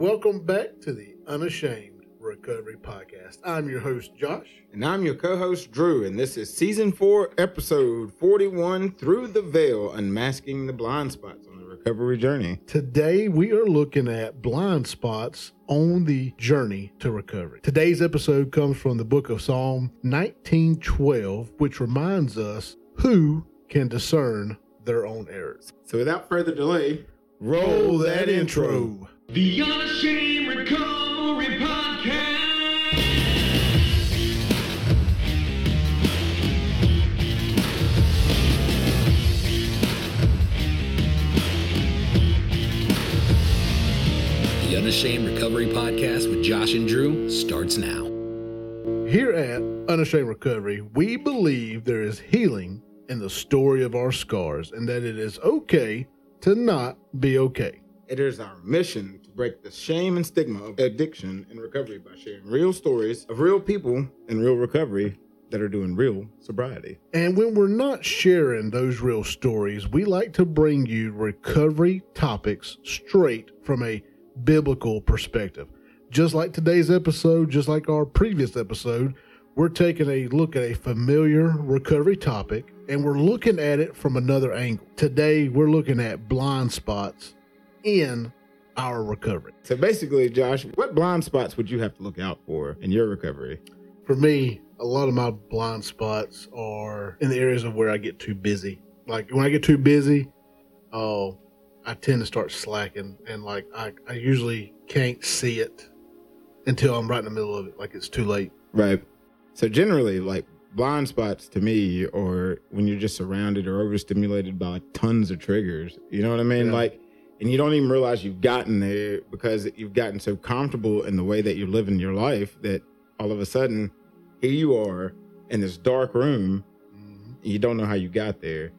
Welcome back to the Unashamed Recovery Podcast. I'm your host, Josh. And I'm your co host, Drew, and this is season four, episode 41 Through the Veil Unmasking the Blind Spots on the Recovery Journey. Today, we are looking at blind spots on the journey to recovery. Today's episode comes from the book of Psalm 1912, which reminds us who can discern their own errors. So without further delay, roll that intro. The Unashamed Recovery Podcast. The Unashamed Recovery Podcast with Josh and Drew starts now. Here at Unashamed Recovery, we believe there is healing in the story of our scars and that it is okay to not be okay. It is our mission to break the shame and stigma of addiction and recovery by sharing real stories of real people in real recovery that are doing real sobriety. And when we're not sharing those real stories, we like to bring you recovery topics straight from a biblical perspective. Just like today's episode, just like our previous episode, we're taking a look at a familiar recovery topic and we're looking at it from another angle. Today, we're looking at blind spots in our recovery. So basically, Josh, what blind spots would you have to look out for in your recovery? For me, a lot of my blind spots are in the areas of where I get too busy. Like when I get too busy, oh, I tend to start slacking, and like I, I usually can't see it until I'm right in the middle of it. Like it's too late. Right. So generally, like blind spots to me, or when you're just surrounded or overstimulated by like tons of triggers. You know what I mean? Yeah. Like, and you don't even realize you've gotten there because you've gotten so comfortable in the way that you're living your life that all of a sudden, here you are in this dark room. Mm-hmm. and You don't know how you got there.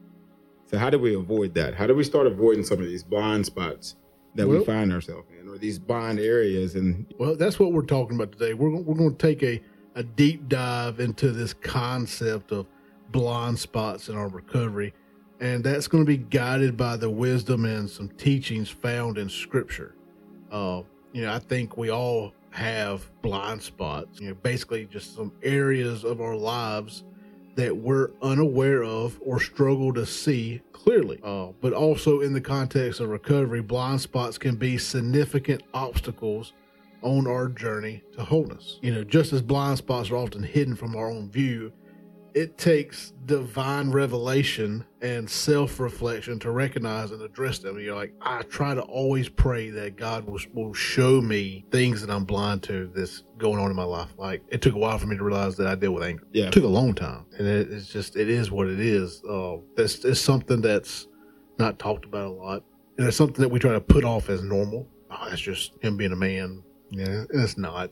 So how do we avoid that? How do we start avoiding some of these blind spots that Well- we find ourselves in, or these blind areas? And Well, that's what we're talking about today. We're we're going to take a a deep dive into this concept of blind spots in our recovery, and that's going to be guided by the wisdom and some teachings found in Scripture. Uh, you know, I think we all have blind spots. You know, basically just some areas of our lives that we're unaware of or struggle to see clearly. Uh, but also in the context of recovery, blind spots can be significant obstacles on our journey to wholeness. You know, just as blind spots are often hidden from our own view, it takes divine revelation and self reflection to recognize and address them. You're like, I try to always pray that God will, will show me things that I'm blind to that's going on in my life. Like, it took a while for me to realize that I deal with anger. Yeah. It took a long time. And it, it's just, it is what it is. Uh, that's it's something that's not talked about a lot. And it's something that we try to put off as normal. Oh, that's just him being a man. Yeah, and it's not.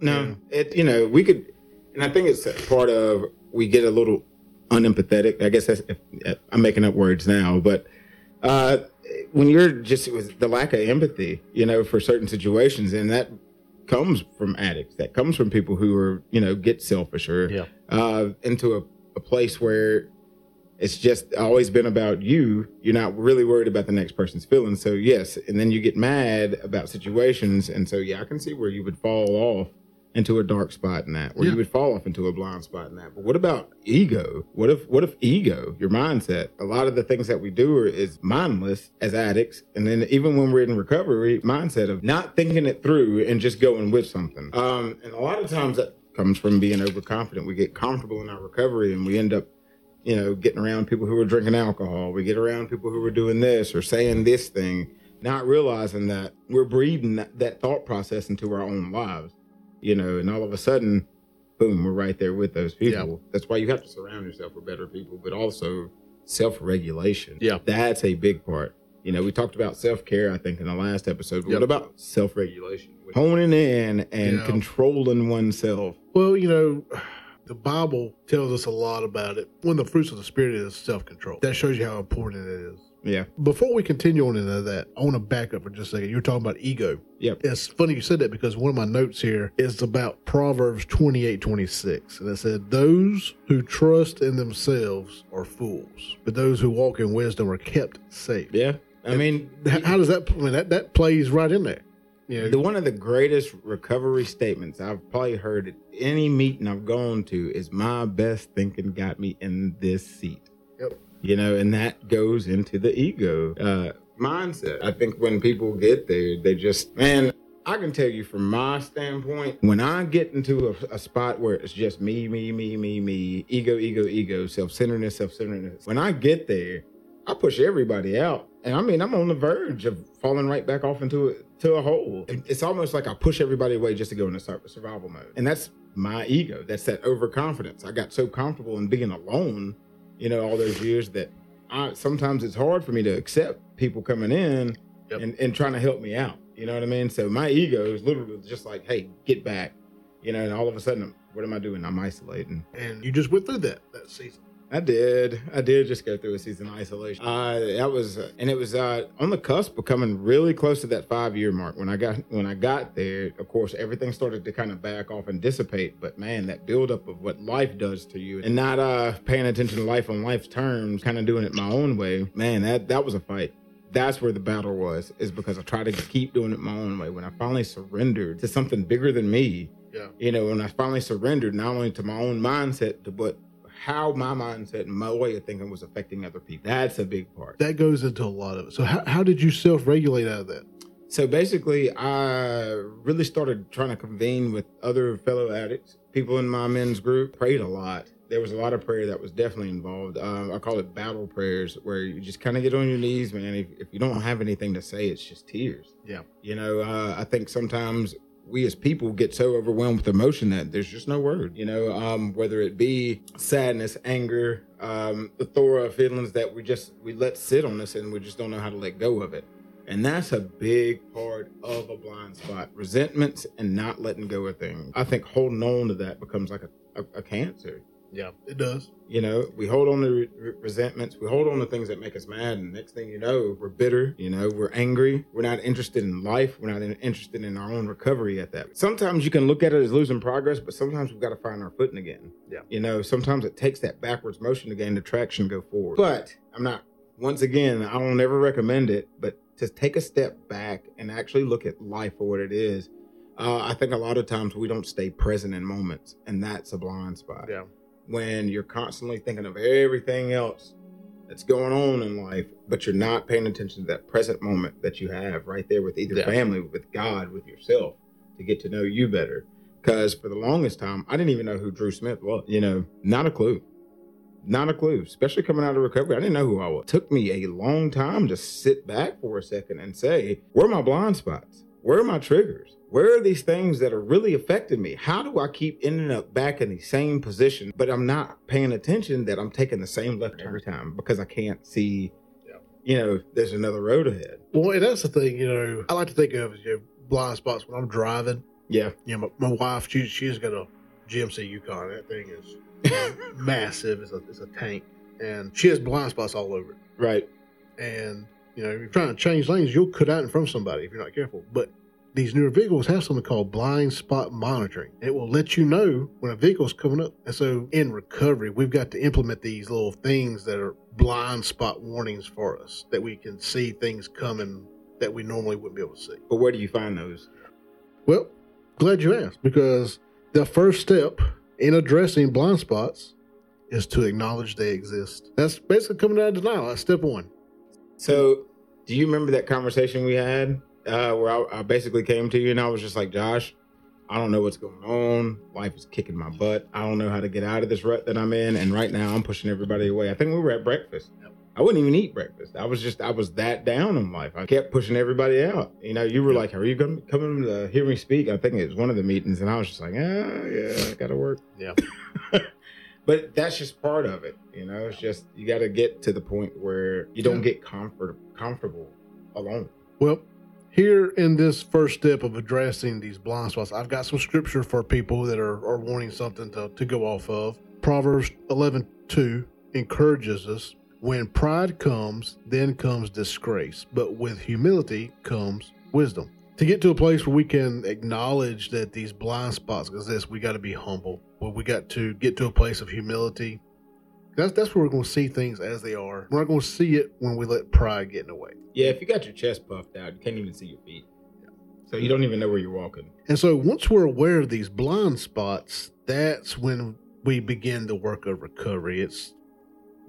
No, it you know we could, and I think it's part of we get a little unempathetic. I guess that's I'm making up words now, but uh, when you're just with the lack of empathy, you know, for certain situations, and that comes from addicts, that comes from people who are you know get selfish or Yeah. uh, into a, a place where it's just always been about you. You're not really worried about the next person's feelings. So yes, and then you get mad about situations, and so yeah, I can see where you would fall off into a dark spot in that, where Yeah. you would fall off into a blind spot in that. But what about ego? What if what if ego, your mindset? A lot of the things that we do are, is mindless as addicts, and then even when we're in recovery, mindset of not thinking it through and just going with something. Um, and a lot of times that comes from being overconfident. We get comfortable in our recovery, and we end up you know, getting around people who are drinking alcohol. We get around people who are doing this or saying this thing, not realizing that we're breeding that, that thought process into our own lives, you know, and all of a sudden, boom, we're right there with those people. That's why you have to surround yourself with better people, but also self regulation. Yeah. That's a big part. You know, we talked about self care, I think, in the last episode. But Yep. what about self regulation? Honing in and Yeah. controlling oneself. Well, you know, the Bible tells us a lot about it. One of the fruits of the Spirit is self control. That shows you how important it is. Yeah. Before we continue on into that, I want to back up for just a second. You're talking about ego. Yep. It's funny you said that because one of my notes here is about Proverbs 28 26. And it said, Those who trust in themselves are fools, but those who walk in wisdom are kept safe. Yeah. I mean, How does that, I mean, that, that plays right in there. You know, The one of the greatest recovery statements I've probably heard at any meeting I've gone to is my best thinking got me in this seat. Yep. You know, and that goes into the ego uh, mindset. I think when people get there, they just, man, I can tell you from my standpoint, when I get into a, a spot where it's just me, me, me, me, me, ego, ego, ego, self centeredness, self centeredness, when I get there, I push everybody out. And I mean, I'm on the verge of falling right back off into a, to a hole. It's almost like I push everybody away just to go into survival mode. And that's my ego. That's that overconfidence. I got so comfortable in being alone, you know, all those years that I sometimes it's hard for me to accept people coming in Yep. and, and trying to help me out. You know what I mean? So my ego is literally just like, hey, get back. You know, and all of a sudden, what am I doing? I'm isolating. and you just went through that that season. I did. I did just go through a season of isolation. Uh, that was, uh, and it was uh, on the cusp of coming really close to that five year mark. When I got when I got there, of course, everything started to kind of back off and dissipate. But man, that buildup of what life does to you, and not uh, paying attention to life on life's terms, kind of doing it my own way. Man, that that was a fight. That's where the battle was, is because I tried to keep doing it my own way. When I finally surrendered to something bigger than me, Yeah. you know, when I finally surrendered not only to my own mindset, but how my mindset and my way of thinking was affecting other people. That's a big part. That goes into a lot of it. So how, how did you self regulate out of that? So basically, I really started trying to convene with other fellow addicts, people in my men's group, prayed a lot. There was a lot of prayer that was definitely involved. Um, I call it battle prayers, where you just kind of get on your knees, man. If, if you don't have anything to say, it's just tears. Yeah. You know, uh, I think sometimes we as people get so overwhelmed with emotion that there's just no word, you know, um, whether it be sadness, anger, um, the thora feelings that we just, we let sit on us and we just don't know how to let go of it. And that's a big part of a blind spot resentments and not letting go of things. I think holding on to that becomes like a, a, a cancer. Yeah, it does. You know, we hold on to re- re- resentments. We hold on to things that make us mad. And next thing you know, we're bitter. You know, we're angry. We're not interested in life. We're not in- interested in our own recovery at that. Sometimes you can look at it as losing progress, but sometimes we've got to find our footing again. Yeah. You know, sometimes it takes that backwards motion to gain the traction, go forward. But I'm not, once again, I will never recommend it, but to take a step back and actually look at life for what it is. Uh, I think a lot of times we don't stay present in moments, and that's a blind spot Yeah. When you're constantly thinking of everything else that's going on in life, but you're not paying attention to that present moment that you have right there with either Yeah. family, with God, with yourself to get to know you better. Because for the longest time, I didn't even know who Drew Smith was. You know, not a clue. Not a clue, especially coming out of recovery. I didn't know who I was. It took me a long time to sit back for a second and say, where are my blind spots? Where are my triggers? Where are these things that are really affecting me? How do I keep ending up back in the same position, but I'm not paying attention that I'm taking the same left turn every time because I can't see, you know, there's another road ahead. Well, and that's the thing, you know, I like to think of you know, blind spots when I'm driving. Yeah. You know, my, my wife, she, she's got a GMC Yukon. That thing is massive. It's a, it's a tank. And she has blind spots all over it. Right. And, you know, if you're trying to change lanes, you'll cut out in front of somebody if you're not careful. But these newer vehicles have something called blind spot monitoring. It will let you know when a vehicle's coming up. And so in recovery, we've got to implement these little things that are blind spot warnings for us that we can see things coming that we normally wouldn't be able to see. But where do you find those? Well, glad you asked because the first step in addressing blind spots is to acknowledge they exist. That's basically coming out of denial. That's step one. So, do you remember that conversation we had uh, where I, I basically came to you and I was just like, Josh, I don't know what's going on. Life is kicking my butt. I don't know how to get out of this rut that I'm in. And right now, I'm pushing everybody away. I think we were at breakfast. I wouldn't even eat breakfast. I was just, I was that down in life. I kept pushing everybody out. You know, you were like, Are you going to come to hear me speak? I think it was one of the meetings. And I was just like, Ah, yeah, I got to work. Yeah. but that's just part of it. You know, it's just, you got to get to the point where you don't Yeah. get comfort, comfortable alone. Well, here in this first step of addressing these blind spots, I've got some scripture for people that are, are wanting something to, to go off of. Proverbs 11 2 encourages us when pride comes, then comes disgrace, but with humility comes wisdom. To get to a place where we can acknowledge that these blind spots exist, we got to be humble. Well, we got to get to a place of humility. That's that's where we're going to see things as they are. We're not going to see it when we let pride get in the way. Yeah, if you got your chest puffed out, you can't even see your feet. So you don't even know where you're walking. And so once we're aware of these blind spots, that's when we begin the work of recovery. It's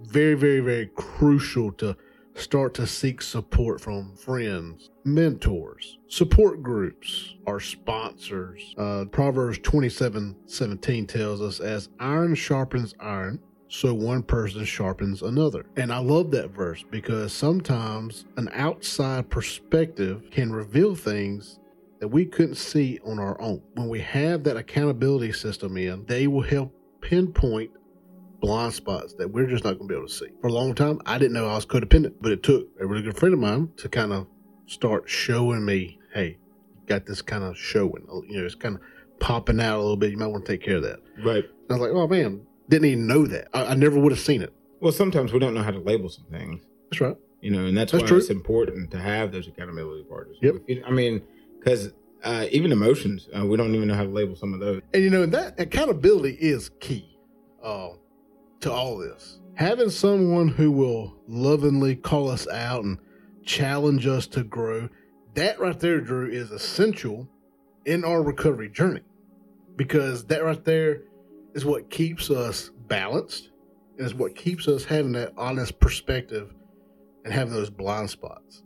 very, very, very crucial to start to seek support from friends, mentors, support groups, our sponsors. Uh, Proverbs 27 17 tells us, as iron sharpens iron, so one person sharpens another. And I love that verse because sometimes an outside perspective can reveal things that we couldn't see on our own. When we have that accountability system in, they will help pinpoint blind spots that we're just not going to be able to see. For a long time, I didn't know I was codependent, but it took a really good friend of mine to kind of start showing me, hey, got this kind of showing. You know, it's kind of popping out a little bit. You might want to take care of that. Right. And I was like, oh man, didn't even know that. I, I never would have seen it. Well, sometimes we don't know how to label some things. That's right. You know, and that's, That's why true. it's important to have those accountability partners. Yep. I mean, because uh, even emotions, uh, we don't even know how to label some of those. And you know, that accountability is key uh, to all this. Having someone who will lovingly call us out and challenge us to grow, that right there, Drew, is essential in our recovery journey because that right there is what keeps us balanced and is what keeps us having that honest perspective and having those blind spots.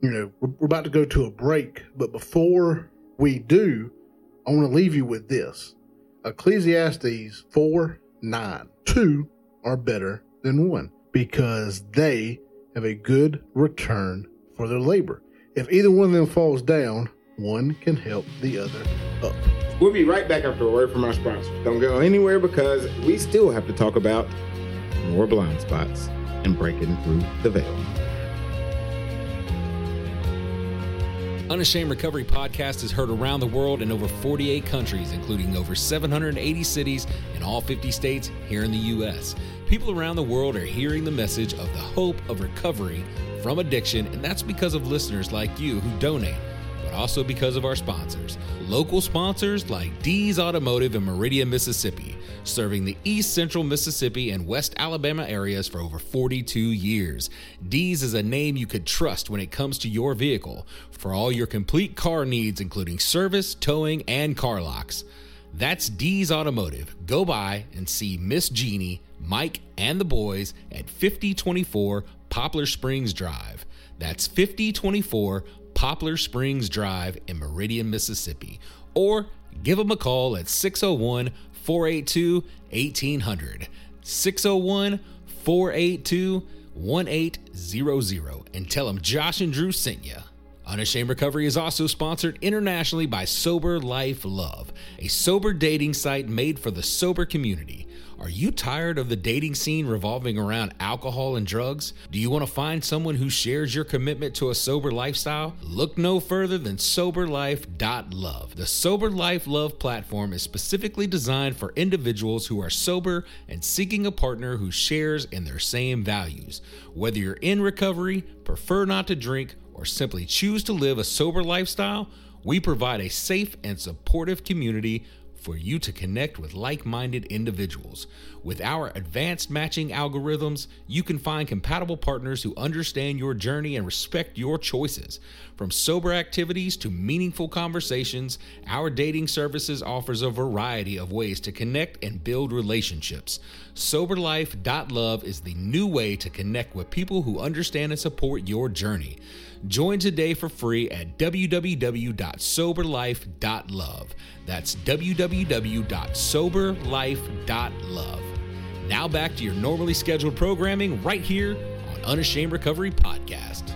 You know, we're, we're about to go to a break, but before we do, I want to leave you with this Ecclesiastes 4 9. Two are better than one because they have a good return for their labor. If either one of them falls down, one can help the other up. We'll be right back after a word from our sponsors. Don't go anywhere because we still have to talk about more blind spots and breaking through the veil. Unashamed Recovery Podcast is heard around the world in over 48 countries, including over 780 cities in all 50 states here in the U.S. People around the world are hearing the message of the hope of recovery from addiction, and that's because of listeners like you who donate, but also because of our sponsors. Local sponsors like D's Automotive in Meridian, Mississippi, serving the East Central Mississippi and West Alabama areas for over 42 years. D's is a name you could trust when it comes to your vehicle for all your complete car needs, including service, towing, and car locks. That's D's Automotive. Go by and see Miss Jeannie, Mike, and the boys at 5024 Poplar Springs Drive. That's 5024 Poplar Springs Drive in Meridian, Mississippi. Or give them a call at 601 482 1800. 601 482 1800 and tell them Josh and Drew sent you. Unashamed Recovery is also sponsored internationally by Sober Life Love, a sober dating site made for the sober community. Are you tired of the dating scene revolving around alcohol and drugs? Do you want to find someone who shares your commitment to a sober lifestyle? Look no further than SoberLife.love. The Sober Life Love platform is specifically designed for individuals who are sober and seeking a partner who shares in their same values. Whether you're in recovery, prefer not to drink, or simply choose to live a sober lifestyle, we provide a safe and supportive community for you to connect with like minded individuals. With our advanced matching algorithms, you can find compatible partners who understand your journey and respect your choices. From sober activities to meaningful conversations, our dating services offers a variety of ways to connect and build relationships. SoberLife.love is the new way to connect with people who understand and support your journey. Join today for free at www.soberlife.love. That's www.soberlife.love. Now back to your normally scheduled programming right here on Unashamed Recovery Podcast.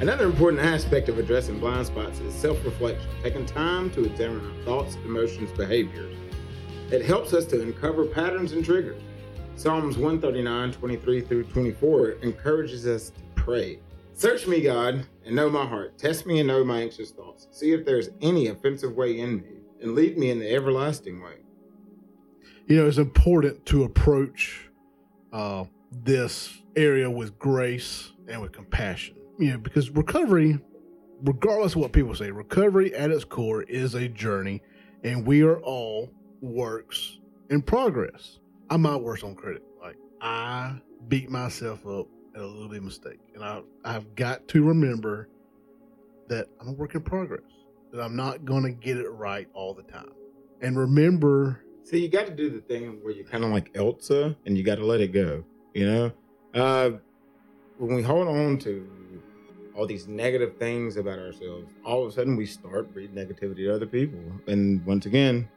Another important aspect of addressing blind spots is self reflection, taking time to examine our thoughts, emotions, behaviors. It helps us to uncover patterns and triggers. Psalms 139, 23 through 24 encourages us to pray. Search me, God, and know my heart. Test me and know my anxious thoughts. See if there's any offensive way in me, and lead me in the everlasting way. you know, it's important to approach uh, this area with grace and with compassion. You know, because recovery, regardless of what people say, recovery at its core is a journey, and we are all works in progress. I'm my worst on credit. Like I beat myself up at a little bit mistake, and I I've got to remember that I'm a work in progress. That I'm not going to get it right all the time, and remember See, you got to do the thing where you're kind of like Elsa, and you got to let it go. You know, uh, when we hold on to all these negative things about ourselves, all of a sudden we start breeding negativity to other people. And once again,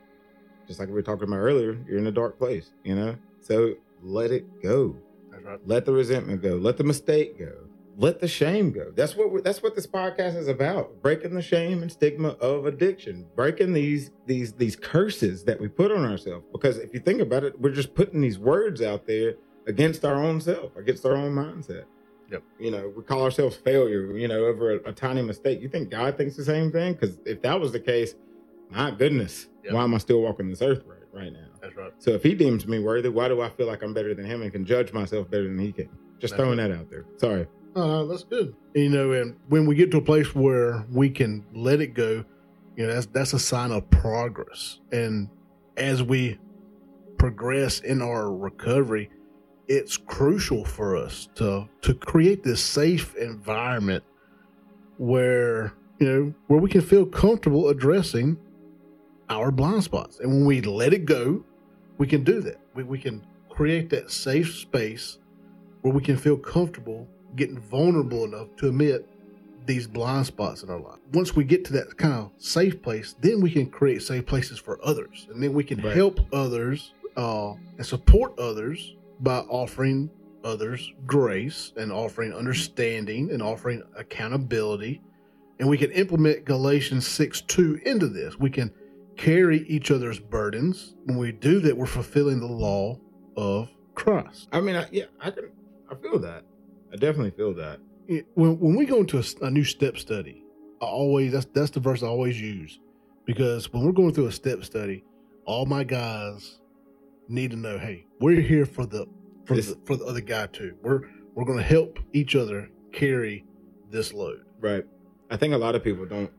just like we were talking about earlier, you're in a dark place. You know, so let it go. right. Let the resentment go. Let the mistake go. Let the shame go. That's what we're, that's what this podcast is about. Breaking the shame and stigma of addiction. Breaking these these these curses that we put on ourselves. Because if you think about it, we're just putting these words out there against our own self, against our own mindset. Yep. You know, we call ourselves failure. You know, over a, a tiny mistake. You think God thinks the same thing? Because if that was the case, my goodness, Yep. why am I still walking this earth right right now? That's right. So if he deems me worthy, why do I feel like I'm better than him and can judge myself better than he can? Just That's throwing that out there. Sorry. Uh, that's good. You know, and when we get to a place where we can let it go, you know, that's that's a sign of progress. And as we progress in our recovery, it's crucial for us to to create this safe environment where you know where we can feel comfortable addressing our blind spots. And when we let it go, we can do that. We, we can create that safe space where we can feel comfortable getting vulnerable enough to admit these blind spots in our life. Once we get to that kind of safe place, then we can create safe places for others, and then we can Right. help others uh, and support others by offering others grace and offering understanding and offering accountability. And we can implement Galatians 6 2 into this. We can carry each other's burdens. When we do that, we're fulfilling the law of Christ. I mean, I, yeah, I can. I feel that. I definitely feel that. it- when when we go into a new step study, I always that's that's the verse I always use because when we're going through a step study, all my guys need to know, hey, we're here for the for This- the for the other guy too. We're we're going to help each other carry this load. Right. I think a lot of people don't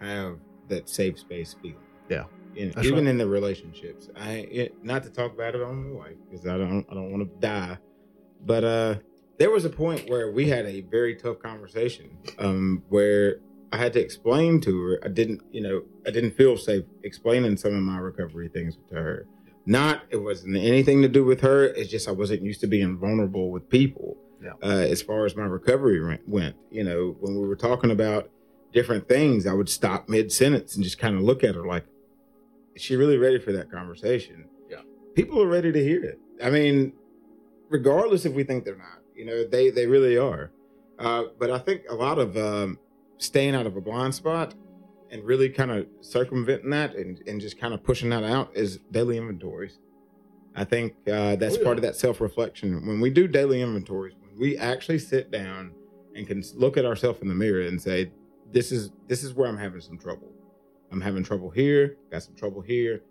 have that safe space feeling. Yeah. In, even right. in the relationships. I it, not to talk about my wife because I don't I don't want to die, but uh, there was a point where we had a very tough conversation um, where I had to explain to her. I didn't you know I didn't feel safe explaining some of my recovery things to her. Not it wasn't anything to do with her. It's just I wasn't used to being vulnerable with people. Yeah. Uh, as far as my recovery re- went, you know, when we were talking about different things, I would stop mid sentence and just kind of look at her like, is she really ready for that conversation? Yeah. People are ready to hear it. I mean, regardless if we think they're not, you know, they, they really are. Uh, but I think a lot of um, staying out of a blind spot and really kind of circumventing that and, and just kind of pushing that out is daily inventories. I think uh, that's Oh, yeah. part of that self reflection. When we do daily inventories, when we actually sit down and can look at ourselves in the mirror and say, "This is this is where I'm having some trouble. I'm having trouble here. Got some trouble here.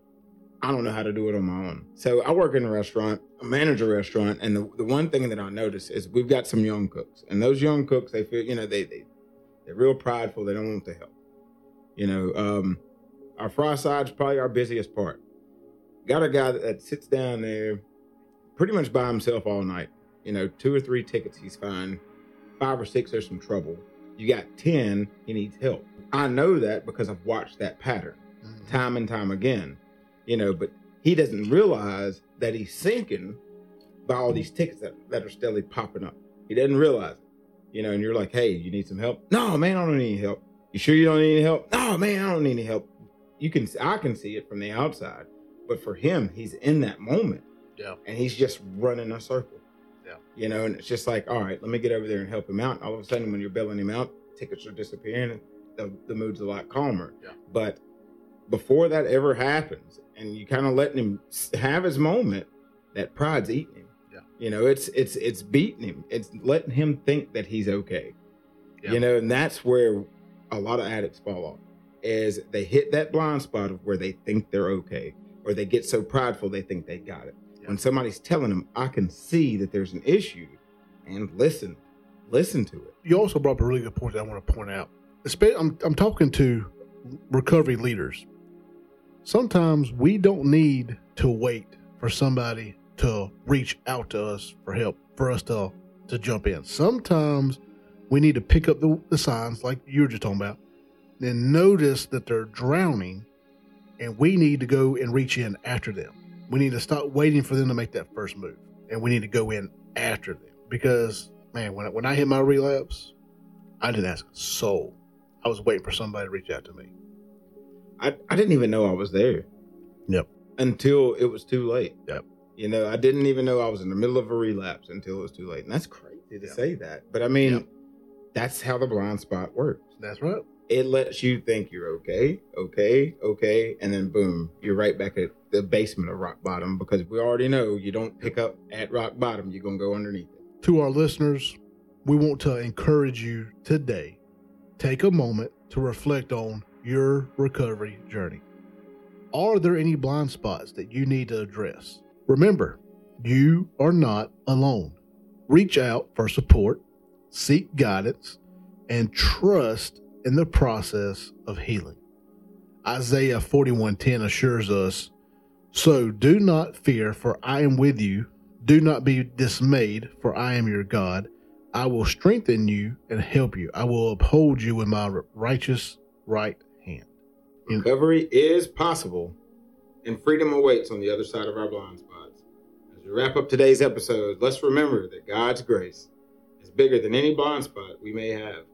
I don't know how to do it on my own." So I work in a restaurant, a restaurant, and the, the one thing that I notice is we've got some young cooks, and those young cooks, they feel, you know, they they they're real prideful. They don't want the help. You know, um, our fry side's probably our busiest part. Got a guy that, that sits down there pretty much by himself all night. You know, two or three tickets, he's fine. Five or six, there's some trouble. You got 10, he needs help. I know that because I've watched that pattern time and time again. You know, but he doesn't realize that he's sinking by all these tickets that, that are steadily popping up. He doesn't realize it. You know, and you're like, hey, you need some help? No, man, I don't need help. You sure you don't need any help? No, man, I don't need any help. You can I can see it from the outside. But for him, he's in that moment. Yeah. And he's just running a circle. Yeah. You know, and it's just like, all right, let me get over there and help him out. And all of a sudden, when you're bailing him out, tickets are disappearing and the, the mood's a lot calmer. Yeah. But before that ever happens, and you kind of letting him have his moment, that pride's eating him. Yeah. You know, it's it's it's beating him. It's letting him think that he's okay. Yeah. You know, and that's where a lot of addicts fall off. Is they hit that blind spot of where they think they're okay, or they get so prideful they think they got it. Yeah. When somebody's telling them, "I can see that there's an issue," and listen, listen to it. you also brought up a really good point that I want to point out. I'm, I'm talking to recovery leaders. Sometimes we don't need to wait for somebody to reach out to us for help, for us to to jump in. Sometimes we need to pick up the, the signs like you were just talking about, then notice that they're drowning, and we need to go and reach in after them. We need to stop waiting for them to make that first move, and we need to go in after them because man, when I, when I hit my relapse, I didn't ask a soul. I was waiting for somebody to reach out to me. I, I didn't even know I was there. Yep. Until it was too late. Yep. You know, I didn't even know I was in the middle of a relapse until it was too late. And that's crazy to Yep. say that. But I mean, Yep. That's how the blind spot works. That's right. It lets you think you're okay, okay, okay, and then boom, you're right back at the basement of rock bottom because we already know you don't pick up at rock bottom, you're gonna go underneath it. To our listeners, we want to encourage you today. Take a moment to reflect on your recovery journey. Are there any blind spots that you need to address? Remember, you are not alone. Reach out for support, seek guidance, and trust in the process of healing. Isaiah 41:10 assures us, "So do not fear, for I am with you. Do not be dismayed, for I am your God. I will strengthen you and help you. I will uphold you with my righteous right hand." Recovery is possible, and freedom awaits on the other side of our blind spots. As we wrap up today's episode, let's remember that God's grace is bigger than any blind spot we may have.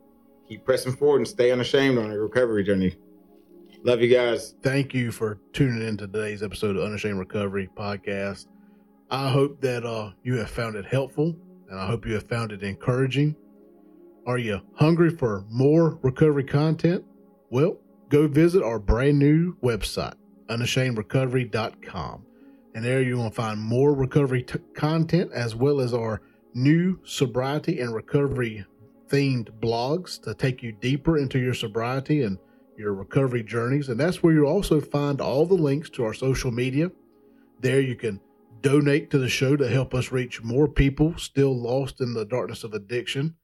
Keep pressing forward and stay unashamed on your recovery journey. Love you guys. thank you for tuning in to today's episode of Unashamed Recovery podcast. I hope that uh, you have found it helpful and I hope you have found it encouraging. Are you hungry for more recovery content? Well, go visit our brand new website, unashamedrecovery.com. And there you're going to find more recovery t- content as well as our new sobriety and recovery themed blogs to take you deeper into your sobriety and your recovery journeys. And that's where you'll also find all the links to our social media. There you can donate to the show to help us reach more people still lost in the darkness of addiction.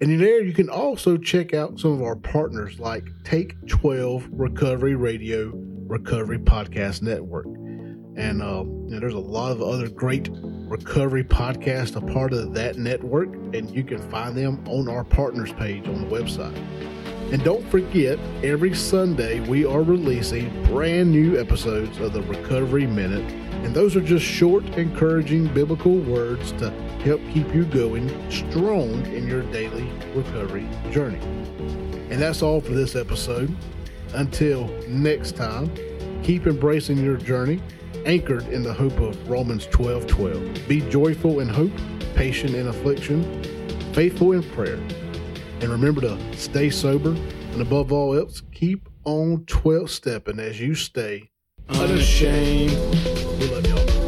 And in there you can also check out some of our partners like Take 12 Recovery Radio, Recovery Podcast Network. And uh, you know, there's a lot of other great recovery podcasts a part of that network, and you can find them on our partners page on the website. And don't forget, every Sunday we are releasing brand new episodes of the Recovery Minute. And those are just short, encouraging biblical words to help keep you going strong in your daily recovery journey. And that's all for this episode. Until next time, keep embracing your journey, anchored in the hope of Romans 12 12. Be joyful in hope, patient in affliction, faithful in prayer. And remember to stay sober and above all else, keep on 12 stepping as you stay unashamed. We love y'all.